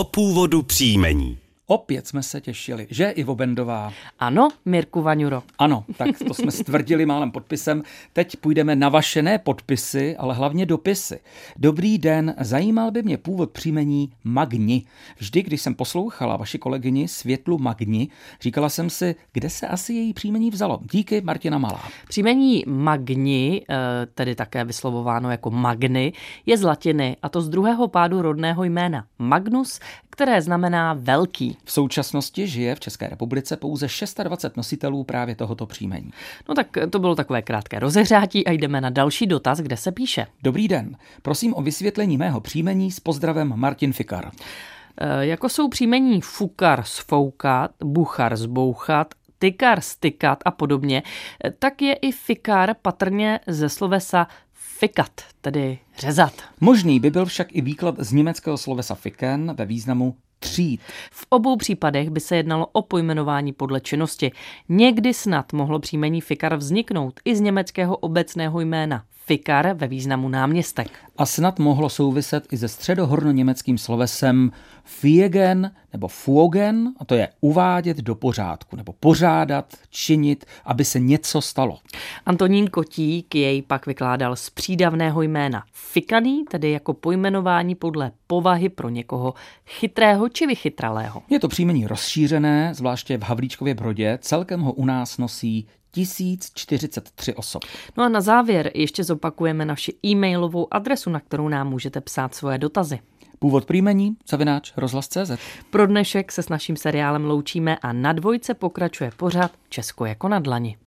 o původu příjmení. Opět jsme se těšili, že Ivo Bendová? Ano, Mirku Vaňuro. Ano, tak to jsme stvrdili málem podpisem. Teď půjdeme na vaše ne podpisy, ale hlavně dopisy. Dobrý den, zajímal by mě původ příjmení Magni. Vždy, když jsem poslouchala vaši kolegyni Světlu Magni, říkala jsem si, kde se asi její příjmení vzalo. Díky, Martina Malá. Příjmení Magni, eh, tedy také vyslovováno jako Magny, je z latiny a to z druhého pádu rodného jména Magnus, které znamená velký. V současnosti žije v České republice pouze 26 nositelů právě tohoto příjmení. No tak to bylo takové krátké rozehřátí a jdeme na další dotaz, kde se píše. Dobrý den, prosím o vysvětlení mého příjmení s pozdravem Martin Fikar. E, jako jsou příjmení fukar sfoukat, buchar zbouchat, tykar stykat a podobně, e, tak je i fikar patrně ze slovesa fikat, tedy řezat. Možný by byl však i výklad z německého slovesa fiken ve významu tříd. V obou případech by se jednalo o pojmenování podle činnosti. Někdy snad mohlo příjmení fikar vzniknout i z německého obecného jména fikar ve významu náměstek. A snad mohlo souviset i se středohorno-německým slovesem fiegen nebo fuogen, a to je uvádět do pořádku, nebo pořádat, činit, aby se něco stalo. Antonín Kotík jej pak vykládal z přídavného jména fikaný, tedy jako pojmenování podle povahy pro někoho chytrého či vychytralého. Je to příjmení rozšířené, zvláště v Havlíčkově Brodě, celkem ho u nás nosí 1043 osob. No a na závěr ještě zopakujeme naši e-mailovou adresu, na kterou nám můžete psát svoje dotazy. Původ příjmení, zavináč, rozhlas.cz. Pro dnešek se s naším seriálem loučíme a na dvojce pokračuje pořád Česko jako na dlani.